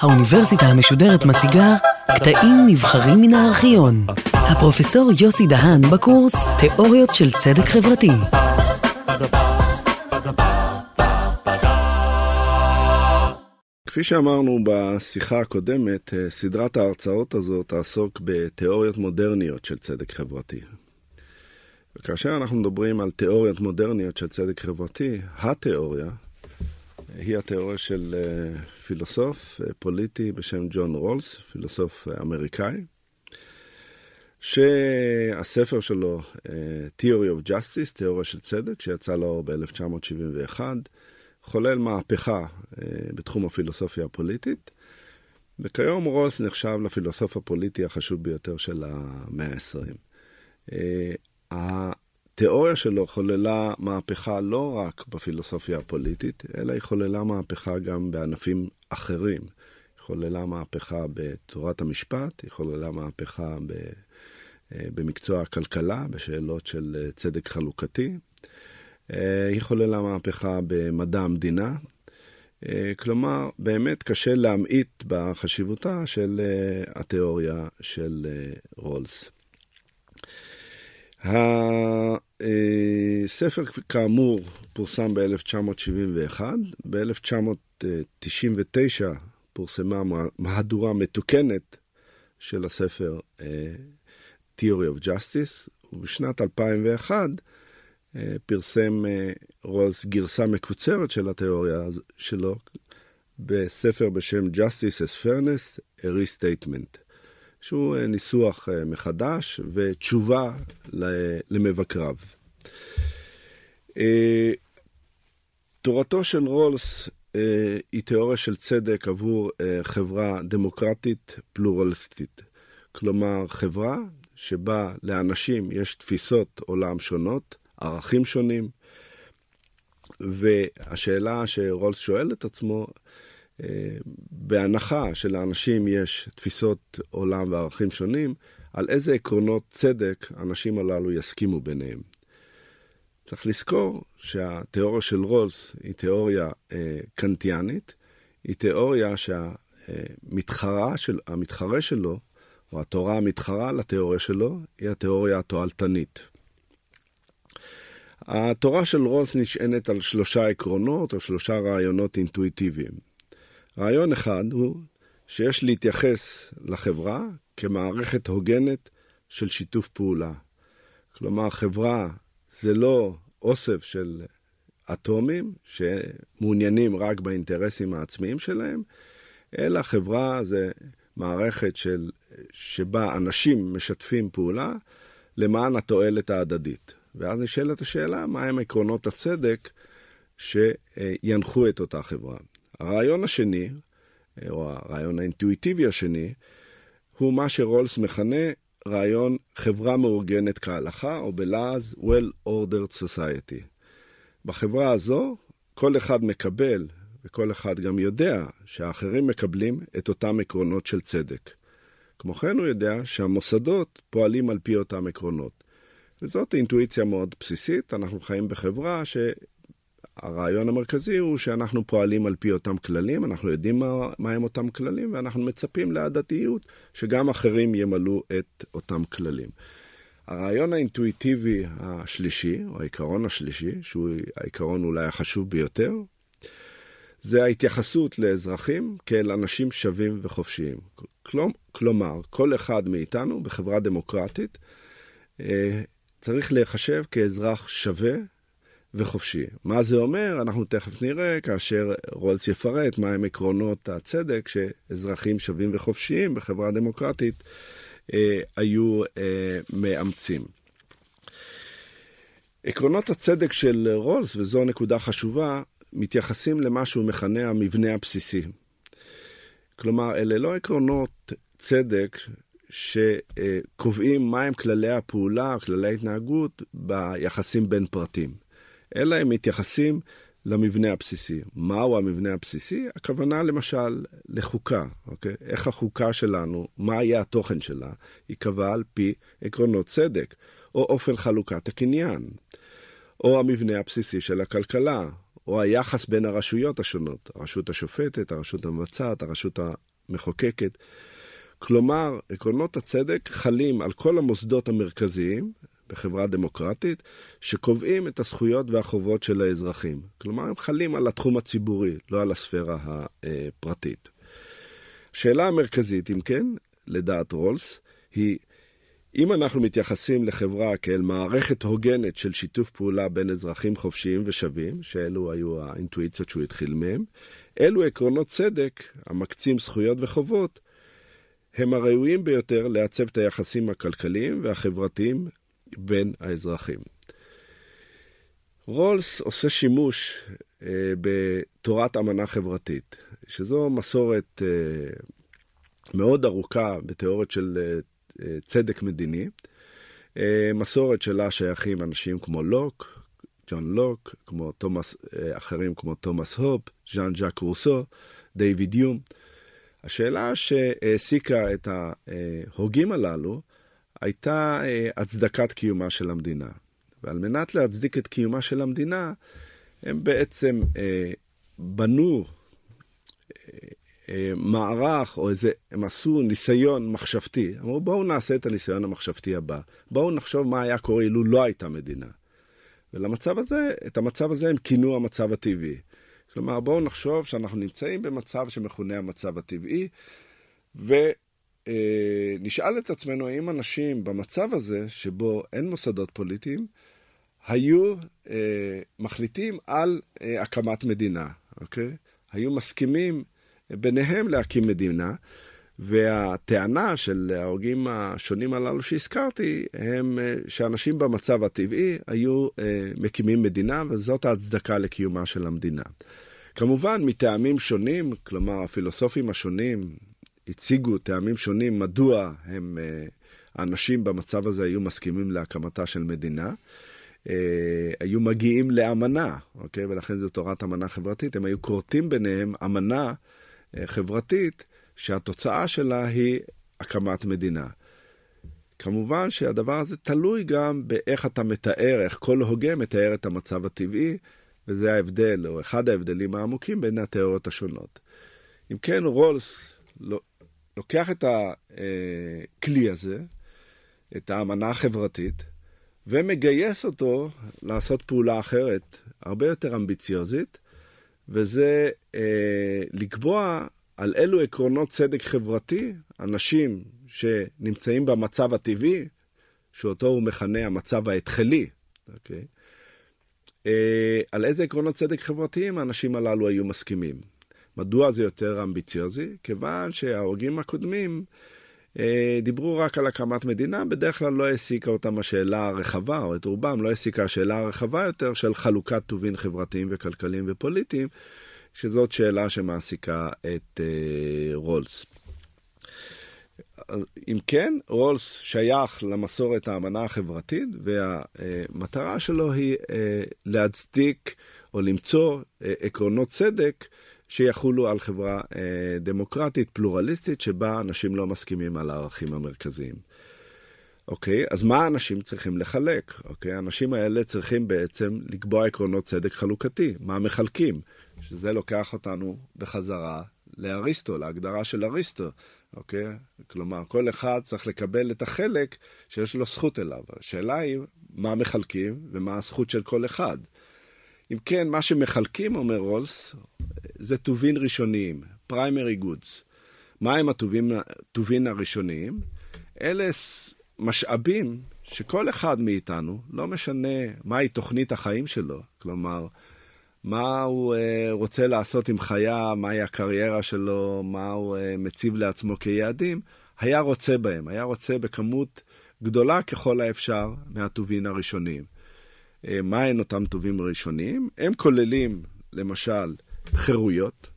האוניברסיטה המשודרת מציגה קטעים נבחרים מן הארכיון. הפרופסור יוסי דהן בקורס תיאוריות של צדק חברתי. כפי שאמרנו בשיחה הקודמת, אה, סדרת ההרצאות הזאת תעסוק בתיאוריות מודרניות של צדק חברתי. וכאשר אנחנו מדברים על תיאוריות מודרניות של צדק חברתי, התיאוריה היא התיאוריה של אה, פילוסוף אה, פוליטי בשם ג'ון רולס, פילוסוף אמריקאי, שהספר שלו, Theory of Justice, תיאוריה של צדק, שיצא לאור ב-1971, חולל מהפכה אה, בתחום הפילוסופיה הפוליטית, וכיום רוס נחשב לפילוסוף הפוליטי החשוב ביותר של המאה ה-20. אה, התיאוריה שלו חוללה מהפכה לא רק בפילוסופיה הפוליטית, אלא היא חוללה מהפכה גם בענפים אחרים. היא חוללה מהפכה בתורת המשפט, היא חוללה מהפכה ב, אה, במקצוע הכלכלה, בשאלות של צדק חלוקתי. אה, היא חוללה מהפכה במדע המדינה. אה, כלומר, באמת קשה להמעיט בחשיבותה של אה, התיאוריה של רולס. הספר, כאמור, פורסם ב-1971. ב-1999 פורסמה מהדורה מתוקנת של הספר Theory of Justice, ובשנת 2001 פרסם אה, רולס גרסה מקוצרת של התיאוריה שלו בספר בשם Justice as Fairness, a Restatement, שהוא אה, ניסוח אה, מחדש ותשובה למבקריו. תורתו של רולס היא תיאוריה של צדק עבור חברה דמוקרטית פלורליסטית. כלומר, חברה שבה לאנשים יש תפיסות עולם שונות, ערכים שונים. והשאלה שרולס שואל את עצמו, אה, בהנחה שלאנשים יש תפיסות עולם וערכים שונים, על איזה עקרונות צדק האנשים הללו יסכימו ביניהם. צריך לזכור שהתיאוריה של רולס היא תיאוריה אה, קנטיאנית, היא תיאוריה שהמתחרה של, שלו, או התורה המתחרה לתיאוריה שלו, היא התיאוריה התועלתנית. התורה של רוס נשענת על שלושה עקרונות או שלושה רעיונות אינטואיטיביים. רעיון אחד הוא שיש להתייחס לחברה כמערכת הוגנת של שיתוף פעולה. כלומר, חברה זה לא אוסף של אטומים שמעוניינים רק באינטרסים העצמיים שלהם, אלא חברה זה מערכת של, שבה אנשים משתפים פעולה למען התועלת ההדדית. ואז נשאלת השאלה, מהם עקרונות הצדק שינחו את אותה חברה. הרעיון השני, או הרעיון האינטואיטיבי השני, הוא מה שרולס מכנה רעיון חברה מאורגנת כהלכה, או בלעז Well-Ordered Society. בחברה הזו, כל אחד מקבל, וכל אחד גם יודע, שהאחרים מקבלים את אותם עקרונות של צדק. כמו כן הוא יודע שהמוסדות פועלים על פי אותם עקרונות. וזאת אינטואיציה מאוד בסיסית. אנחנו חיים בחברה שהרעיון המרכזי הוא שאנחנו פועלים על פי אותם כללים, אנחנו יודעים מה, מה הם אותם כללים, ואנחנו מצפים להדתיות שגם אחרים ימלאו את אותם כללים. הרעיון האינטואיטיבי השלישי, או העיקרון השלישי, שהוא העיקרון אולי החשוב ביותר, זה ההתייחסות לאזרחים כאל אנשים שווים וחופשיים. כלומר, כל אחד מאיתנו בחברה דמוקרטית אה, צריך להיחשב כאזרח שווה וחופשי. מה זה אומר? אנחנו תכף נראה כאשר רולס יפרט מהם עקרונות הצדק שאזרחים שווים וחופשיים בחברה דמוקרטית אה, היו אה, מאמצים. עקרונות הצדק של רולס, וזו נקודה חשובה, מתייחסים למה שהוא מכנה המבנה הבסיסי. כלומר, אלה לא עקרונות צדק שקובעים מהם כללי הפעולה, כללי ההתנהגות ביחסים בין פרטים, אלא הם מתייחסים למבנה הבסיסי. מהו המבנה הבסיסי? הכוונה למשל לחוקה, אוקיי? איך החוקה שלנו, מה יהיה התוכן שלה, ייקבע על פי עקרונות צדק, או אופן חלוקת הקניין, או המבנה הבסיסי של הכלכלה, או היחס בין הרשויות השונות, הרשות השופטת, הרשות המבצעת, הרשות המחוקקת. כלומר, עקרונות הצדק חלים על כל המוסדות המרכזיים בחברה דמוקרטית, שקובעים את הזכויות והחובות של האזרחים. כלומר, הם חלים על התחום הציבורי, לא על הספירה הפרטית. השאלה המרכזית, אם כן, לדעת רולס, היא אם אנחנו מתייחסים לחברה כאל מערכת הוגנת של שיתוף פעולה בין אזרחים חופשיים ושווים, שאלו היו האינטואיציות שהוא התחיל מהם, אלו עקרונות צדק המקצים זכויות וחובות, הם הראויים ביותר לעצב את היחסים הכלכליים והחברתיים בין האזרחים. רולס עושה שימוש אה, בתורת אמנה חברתית, שזו מסורת אה, מאוד ארוכה בתיאוריות של אה, אה, צדק מדיני. אה, מסורת שלה שייכים אנשים כמו לוק, ג'ון לוק, כמו תומאס, אה, אחרים כמו תומאס הופ, ז'אן ז'אק רוסו, דיוויד יום. השאלה שהעסיקה את ההוגים הללו הייתה הצדקת קיומה של המדינה. ועל מנת להצדיק את קיומה של המדינה, הם בעצם בנו אה, מערך או איזה, הם עשו ניסיון מחשבתי. אמרו, בואו נעשה את הניסיון המחשבתי הבא. בואו נחשוב מה היה קורה אילו לא הייתה מדינה. ולמצב הזה, את המצב הזה הם כינו המצב הטבעי. כלומר, בואו נחשוב שאנחנו נמצאים במצב שמכונה המצב הטבעי, ונשאל אה, את עצמנו האם אנשים במצב הזה, שבו אין מוסדות פוליטיים, היו אה, מחליטים על אה, הקמת מדינה, אוקיי? היו מסכימים ביניהם להקים מדינה. והטענה של ההוגים השונים הללו שהזכרתי, הם אה, שאנשים במצב הטבעי היו אה, מקימים מדינה, וזאת ההצדקה לקיומה של המדינה. כמובן, מטעמים שונים, כלומר, הפילוסופים השונים הציגו טעמים שונים מדוע הם, אה, האנשים במצב הזה היו מסכימים להקמתה של מדינה. היו מגיעים לאמנה, אוקיי? ולכן זו תורת אמנה חברתית. הם היו כורתים ביניהם אמנה אה, חברתית, שהתוצאה שלה היא הקמת מדינה. כמובן שהדבר הזה תלוי גם באיך אתה מתאר, איך כל הוגה מתאר את המצב הטבעי, וזה ההבדל, או אחד ההבדלים העמוקים בין התיאוריות השונות. אם כן, רולס לוקח את הכלי הזה, את האמנה החברתית, ומגייס אותו לעשות פעולה אחרת, הרבה יותר אמביציוזית, וזה אה, לקבוע על אילו עקרונות צדק חברתי אנשים שנמצאים במצב הטבעי, שאותו הוא מכנה המצב ההתחלי, אוקיי? אה, על איזה עקרונות צדק חברתיים האנשים הללו היו מסכימים. מדוע זה יותר אמביציוזי? כיוון שההוגים הקודמים אה, דיברו רק על הקמת מדינה, בדרך כלל לא העסיקה אותם השאלה הרחבה, או את רובם לא העסיקה השאלה הרחבה יותר של חלוקת טובין חברתיים וכלכליים ופוליטיים, שזאת שאלה שמעסיקה את uh, רולס. אם כן, רולס שייך למסורת האמנה החברתית, והמטרה שלו היא uh, להצדיק או למצוא uh, עקרונות צדק שיחולו על חברה אה, דמוקרטית, פלורליסטית, שבה אנשים לא מסכימים על הערכים המרכזיים. אוקיי? אז מה אנשים צריכים לחלק? אוקיי? האנשים האלה צריכים בעצם לקבוע עקרונות צדק חלוקתי. מה מחלקים? שזה לוקח אותנו בחזרה לאריסטו, להגדרה של אריסטו, אוקיי? כלומר, כל אחד צריך לקבל את החלק שיש לו זכות אליו. השאלה היא מה מחלקים ומה הזכות של כל אחד. אם כן, מה שמחלקים, אומר רולס, זה טובין ראשוניים, primary goods. מה הם הטובין הראשוניים? אלה משאבים שכל אחד מאיתנו, לא משנה מהי תוכנית החיים שלו, כלומר, מה הוא uh, רוצה לעשות עם חיה, מהי הקריירה שלו, מה הוא uh, מציב לעצמו כיעדים, היה רוצה בהם, היה רוצה בכמות גדולה ככל האפשר מהטובין הראשוניים. Uh, מהן אותם טובים ראשוניים? הם כוללים, למשל, חירויות,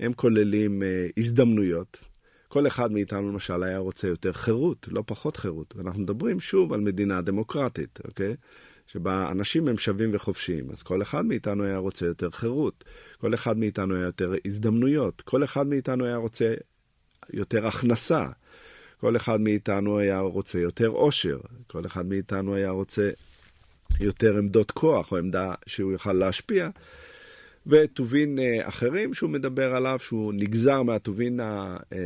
הם כוללים uh, הזדמנויות. כל אחד מאיתנו למשל היה רוצה יותר חירות, לא פחות חירות. ואנחנו מדברים שוב על מדינה דמוקרטית, אוקיי? שבה אנשים הם שווים וחופשיים. אז כל אחד מאיתנו היה רוצה יותר חירות, כל אחד מאיתנו היה יותר הזדמנויות, כל אחד מאיתנו היה רוצה יותר הכנסה, כל אחד מאיתנו היה רוצה יותר עושר, כל אחד מאיתנו היה רוצה יותר עמדות כוח או עמדה שהוא יוכל להשפיע. וטובין אה, אחרים שהוא מדבר עליו, שהוא נגזר מהטובין, ה... אה,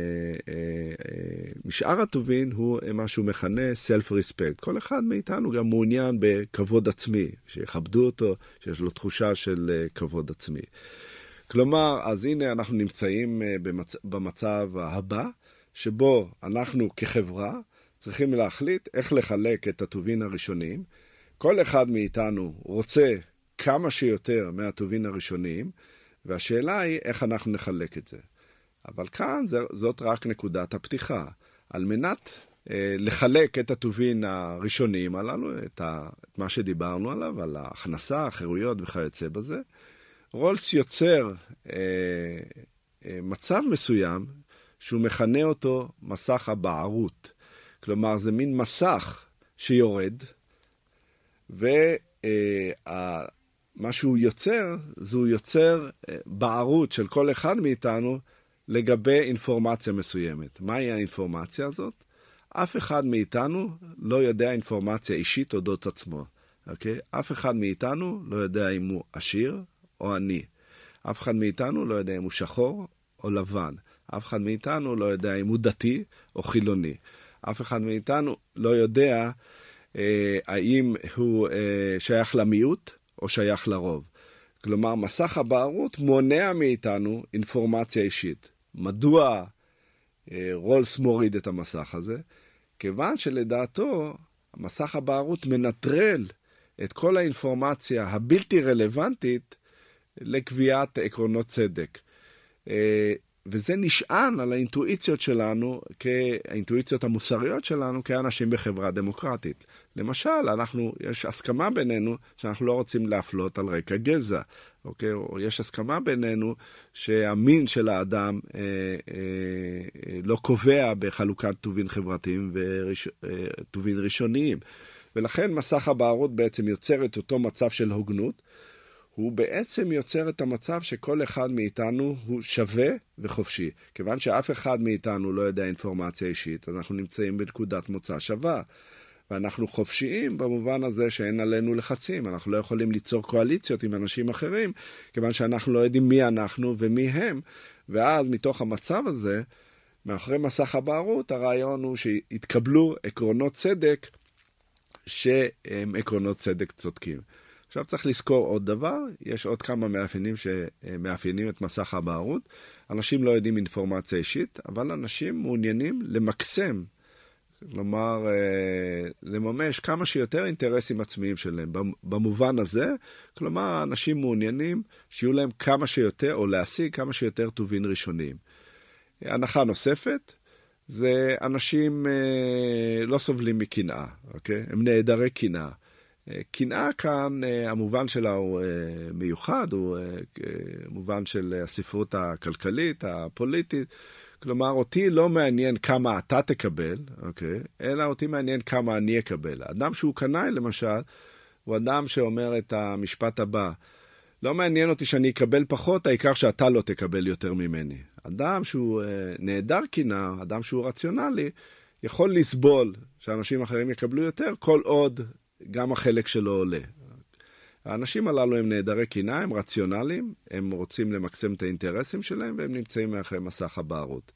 משאר הטובין, הוא מה שהוא מכנה self-respect. כל אחד מאיתנו גם מעוניין בכבוד עצמי, שיכבדו אותו, שיש לו תחושה של כבוד עצמי. כלומר, אז הנה אנחנו נמצאים במצ... במצב הבא, שבו אנחנו כחברה צריכים להחליט איך לחלק את הטובין הראשוניים. כל אחד מאיתנו רוצה כמה שיותר מהטובין הראשוניים, והשאלה היא איך אנחנו נחלק את זה. אבל כאן זאת רק נקודת הפתיחה. על מנת אה, לחלק את הטובין הראשוניים הללו, את, ה, את מה שדיברנו עליו, על ההכנסה, החירויות וכיוצא בזה, רולס יוצר אה, אה, מצב מסוים שהוא מכנה אותו מסך הבערות. כלומר, זה מין מסך שיורד, ומה אה, שהוא יוצר, זה הוא יוצר אה, בערות של כל אחד מאיתנו לגבי אינפורמציה מסוימת. מהי האינפורמציה הזאת? אף אחד מאיתנו לא יודע אינפורמציה אישית אודות עצמו, אוקיי? אף אחד מאיתנו לא יודע אם הוא עשיר או עני. אף אחד מאיתנו לא יודע אם הוא שחור או לבן. אף אחד מאיתנו לא יודע אם הוא דתי או חילוני. אף אחד מאיתנו לא יודע אה, האם הוא אה, שייך למיעוט או שייך לרוב. כלומר, מסך הבערות מונע מאיתנו אינפורמציה אישית. מדוע אה, רולס מוריד את המסך הזה? כיוון שלדעתו, מסך הבערות מנטרל את כל האינפורמציה הבלתי רלוונטית לקביעת עקרונות צדק. אה, וזה נשען על האינטואיציות שלנו, האינטואיציות המוסריות שלנו כאנשים בחברה דמוקרטית. למשל, אנחנו, יש הסכמה בינינו שאנחנו לא רוצים להפלות על רקע גזע, אוקיי? או יש הסכמה בינינו שהמין של האדם אה, אה, לא קובע בחלוקת טובין חברתיים וטובין אה, ראשוניים. ולכן מסך הבערות בעצם יוצר את אותו מצב של הוגנות. הוא בעצם יוצר את המצב שכל אחד מאיתנו הוא שווה וחופשי. כיוון שאף אחד מאיתנו לא יודע אינפורמציה אישית, אנחנו נמצאים בנקודת מוצא שווה. ואנחנו חופשיים במובן הזה שאין עלינו לחצים. אנחנו לא יכולים ליצור קואליציות עם אנשים אחרים, כיוון שאנחנו לא יודעים מי אנחנו ומי הם. ואז מתוך המצב הזה, מאחורי מסך הבערות, הרעיון הוא שיתקבלו עקרונות צדק שהם עקרונות צדק צודקים. עכשיו צריך לזכור עוד דבר, יש עוד כמה מאפיינים שמאפיינים את מסך הבערות. אנשים לא יודעים אינפורמציה אישית, אבל אנשים מעוניינים למקסם, כלומר, אה, לממש כמה שיותר אינטרסים עצמיים שלהם. במובן הזה, כלומר, אנשים מעוניינים שיהיו להם כמה שיותר, או להשיג כמה שיותר טובין ראשוניים. הנחה נוספת, זה אנשים אה, לא סובלים מקנאה, אוקיי? הם נעדרי קנאה. קנאה כאן, אה, המובן שלה הוא אה, מיוחד, הוא אה, מובן של הספרות הכלכלית, הפוליטית. כלומר, אותי לא מעניין כמה אתה תקבל, אוקיי? אלא אותי מעניין כמה אני אקבל. אדם שהוא קנאי, למשל, הוא אדם שאומר את המשפט הבא, לא מעניין אותי שאני אקבל פחות, העיקר שאתה לא תקבל יותר ממני. אדם שהוא נעדר קנאה, אדם שהוא רציונלי, יכול לסבול שאנשים אחרים יקבלו יותר, כל עוד גם החלק שלו עולה. האנשים הללו הם נעדרי קנאה, הם רציונליים, הם רוצים למקסם את האינטרסים שלהם והם נמצאים מאחורי מסך הבערות.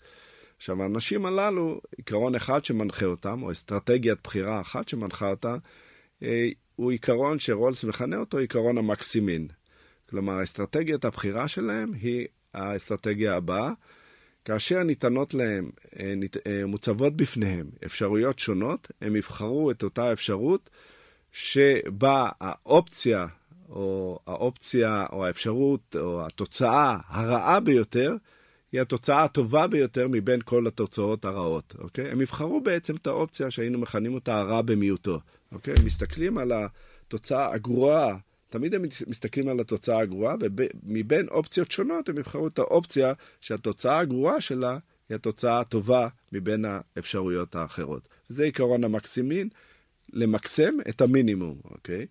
עכשיו, האנשים הללו, עיקרון אחד שמנחה אותם, או אסטרטגיית בחירה אחת שמנחה אותם, אה, הוא עיקרון שרולס מכנה אותו עיקרון המקסימין. כלומר, אסטרטגיית הבחירה שלהם היא האסטרטגיה הבאה, כאשר ניתנות להם, אה, אה, מוצבות בפניהם אפשרויות שונות, הם יבחרו את אותה אפשרות שבה האופציה, או האופציה, או האפשרות, או התוצאה הרעה ביותר, היא התוצאה הטובה ביותר מבין כל התוצאות הרעות, אוקיי? הם יבחרו בעצם את האופציה שהיינו מכנים אותה הרע במיעוטו, אוקיי? הם מסתכלים על התוצאה הגרועה, תמיד הם מסתכלים על התוצאה הגרועה, ומבין אופציות שונות הם יבחרו את האופציה שהתוצאה הגרועה שלה היא התוצאה הטובה מבין האפשרויות האחרות. זה עיקרון המקסימין, למקסם את המינימום, אוקיי?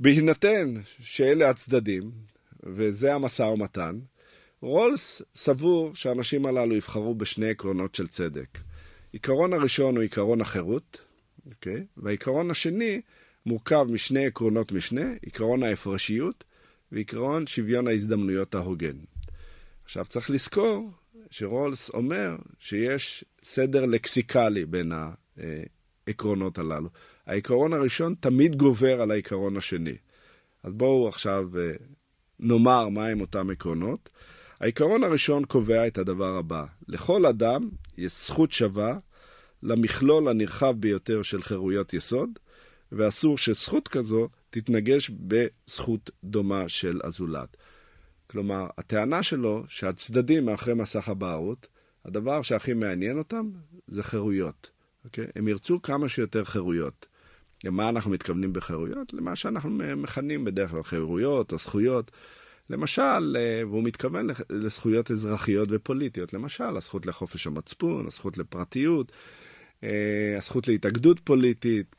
בהינתן שאלה הצדדים, וזה המשא ומתן, רולס סבור שהאנשים הללו יבחרו בשני עקרונות של צדק. עיקרון הראשון הוא עיקרון החירות, אוקיי? והעיקרון השני מורכב משני עקרונות משנה, עיקרון ההפרשיות ועקרון שוויון ההזדמנויות ההוגן. עכשיו צריך לזכור שרולס אומר שיש סדר לקסיקלי בין העקרונות הללו. העיקרון הראשון תמיד גובר על העיקרון השני. אז בואו עכשיו אה, נאמר מהם אותם עקרונות. העיקרון הראשון קובע את הדבר הבא: לכל אדם יש זכות שווה למכלול הנרחב ביותר של חירויות יסוד, ואסור שזכות כזו תתנגש בזכות דומה של הזולת. כלומר, הטענה שלו שהצדדים מאחורי מסך הבערות, הדבר שהכי מעניין אותם זה חירויות. אוקיי? הם ירצו כמה שיותר חירויות. למה אנחנו מתכוונים בחירויות? למה שאנחנו מכנים בדרך כלל חירויות או זכויות. למשל, אה, והוא מתכוון לזכויות אזרחיות ופוליטיות, למשל, הזכות לחופש המצפון, הזכות לפרטיות, אה, הזכות להתאגדות פוליטית,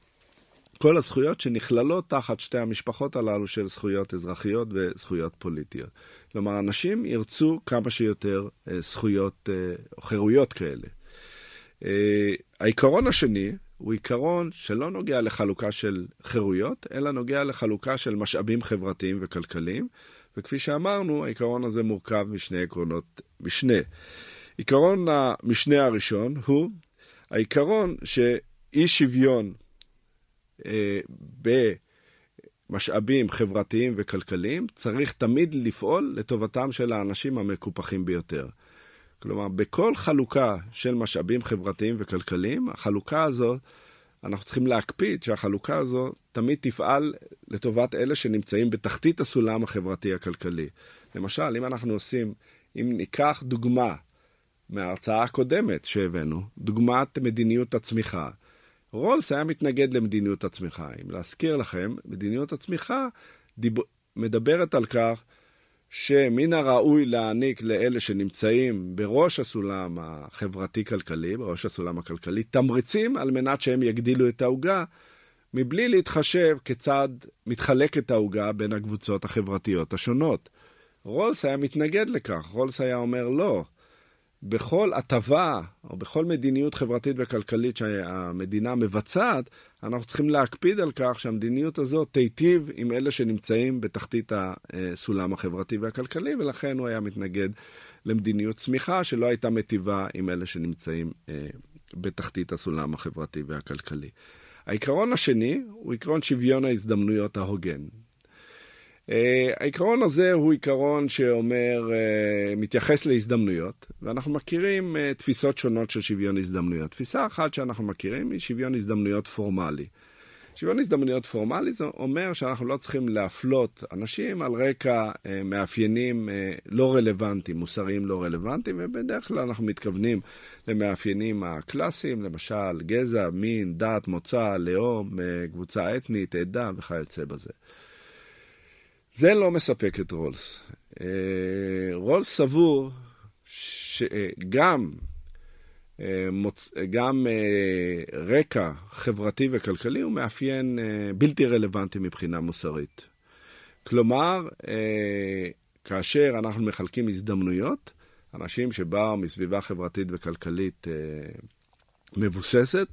כל הזכויות שנכללות תחת שתי המשפחות הללו של זכויות אזרחיות וזכויות פוליטיות. כלומר, אנשים ירצו כמה שיותר אה, זכויות או חירויות כאלה. העיקרון השני הוא עיקרון שלא נוגע לחלוקה של חירויות, אלא נוגע לחלוקה של משאבים חברתיים וכלכליים, וכפי שאמרנו, העיקרון הזה מורכב משני עקרונות משנה. עיקרון המשנה הראשון הוא העיקרון שאי שוויון אה, במשאבים חברתיים וכלכליים צריך תמיד לפעול לטובתם של האנשים המקופחים ביותר. כלומר, בכל חלוקה של משאבים חברתיים וכלכליים, החלוקה הזאת, אנחנו צריכים להקפיד שהחלוקה הזו תמיד תפעל לטובת אלה שנמצאים בתחתית הסולם החברתי-הכלכלי. למשל, אם אנחנו עושים, אם ניקח דוגמה מההרצאה הקודמת שהבאנו, דוגמת מדיניות הצמיחה. רולס היה מתנגד למדיניות הצמיחה. אם להזכיר לכם, מדיניות הצמיחה דיב... מדברת על כך שמן הראוי להעניק לאלה שנמצאים בראש הסולם החברתי-כלכלי, בראש הסולם הכלכלי, תמריצים על מנת שהם יגדילו את העוגה, מבלי להתחשב כיצד מתחלקת העוגה בין הקבוצות החברתיות השונות. רולס היה מתנגד לכך, רולס היה אומר לא. בכל הטבה או בכל מדיניות חברתית וכלכלית שהמדינה מבצעת, אנחנו צריכים להקפיד על כך שהמדיניות הזאת תיטיב עם אלה שנמצאים בתחתית הסולם החברתי והכלכלי, ולכן הוא היה מתנגד למדיניות צמיחה שלא הייתה מטיבה עם אלה שנמצאים אה, בתחתית הסולם החברתי והכלכלי. העיקרון השני הוא עקרון שוויון ההזדמנויות ההוגן. Uh, העיקרון הזה הוא עיקרון שאומר, uh, מתייחס להזדמנויות, ואנחנו מכירים uh, תפיסות שונות של שוויון הזדמנויות. תפיסה אחת שאנחנו מכירים היא שוויון הזדמנויות פורמלי. שוויון הזדמנויות פורמלי זה אומר שאנחנו לא צריכים להפלות אנשים על רקע uh, מאפיינים uh, לא רלוונטיים, מוסריים לא רלוונטיים, ובדרך כלל אנחנו מתכוונים למאפיינים הקלאסיים, למשל גזע, מין, דת, מוצא, לאום, uh, קבוצה אתנית, עדה וכיוצא בזה. זה לא מספק את רולס. אה, רולס סבור שגם אה, גם אה, רקע חברתי וכלכלי הוא מאפיין בלתי רלוונטי מבחינה מוסרית. כלומר, כאשר אנחנו מחלקים הזדמנויות, אנשים שבאו מסביבה חברתית וכלכלית מבוססת,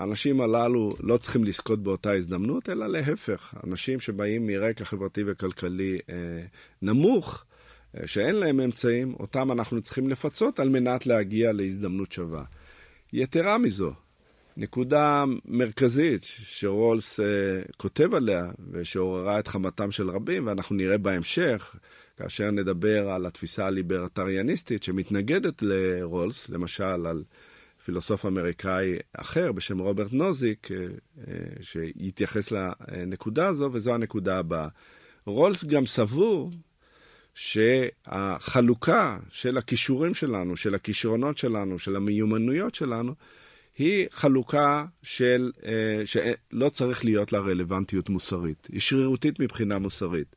האנשים הללו לא צריכים לזכות באותה הזדמנות, אלא להפך, אנשים שבאים מרקע חברתי וכלכלי אה, נמוך, אה, שאין להם אמצעים, אותם אנחנו צריכים לפצות על מנת להגיע להזדמנות שווה. יתרה מזו, נקודה מרכזית שרולס אה, כותב עליה ושעוררה את חמתם של רבים, ואנחנו נראה בהמשך, כאשר נדבר על התפיסה הליברטריאניסטית שמתנגדת לרולס, למשל על פילוסוף אמריקאי אחר בשם רוברט נוזיק, אה, אה, שיתייחס לנקודה הזו, וזו הנקודה הבאה. רולס גם סבור שהחלוקה של הכישורים שלנו, של הכישרונות שלנו, של המיומנויות שלנו, היא חלוקה של, אה, שלא צריך להיות לה רלוונטיות מוסרית. היא שרירותית מבחינה מוסרית.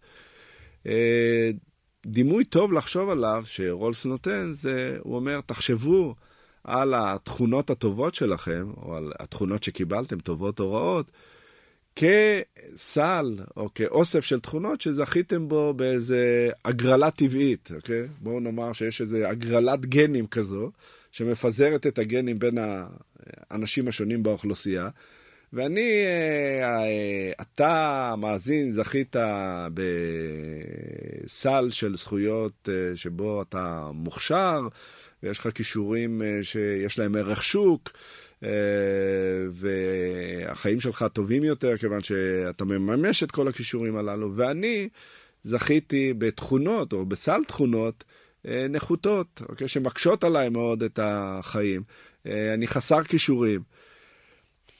דימוי טוב לחשוב עליו, שרולס נותן, זה, הוא אומר, תחשבו על התכונות הטובות שלכם, או על התכונות שקיבלתם, טובות או רעות, כסל או כאוסף של תכונות שזכיתם בו באיזה הגרלה טבעית, אוקיי? בואו נאמר שיש איזו הגרלת גנים כזו, שמפזרת את הגנים בין האנשים השונים באוכלוסייה, ואני, אה, אתה, מאזין, זכית בסל של זכויות שבו אתה מוכשר, ויש לך כישורים שיש להם ערך שוק. והחיים שלך טובים יותר כיוון שאתה מממש את כל הכישורים הללו. ואני זכיתי בתכונות, או בסל תכונות, אה, נחותות, אוקיי? שמקשות עליי מאוד את החיים. אה, אני חסר כישורים.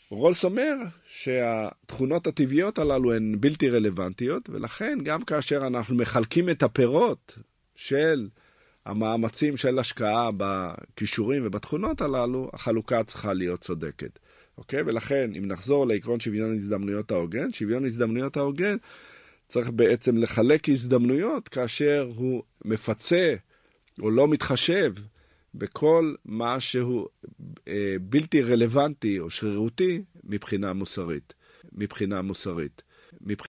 רולס אומר שהתכונות הטבעיות הללו הן בלתי רלוונטיות, ולכן גם כאשר אנחנו מחלקים את הפירות של המאמצים של השקעה בכישורים ובתכונות הללו, החלוקה צריכה להיות צודקת. אוקיי? ולכן, אם נחזור לעקרון שוויון הזדמנויות ההוגן, שוויון הזדמנויות ההוגן צריך בעצם לחלק הזדמנויות כאשר הוא מפצה או לא מתחשב בכל מה שהוא אה, בלתי רלוונטי או שרירותי מבחינה מוסרית. מבחינה מוסרית. מבח...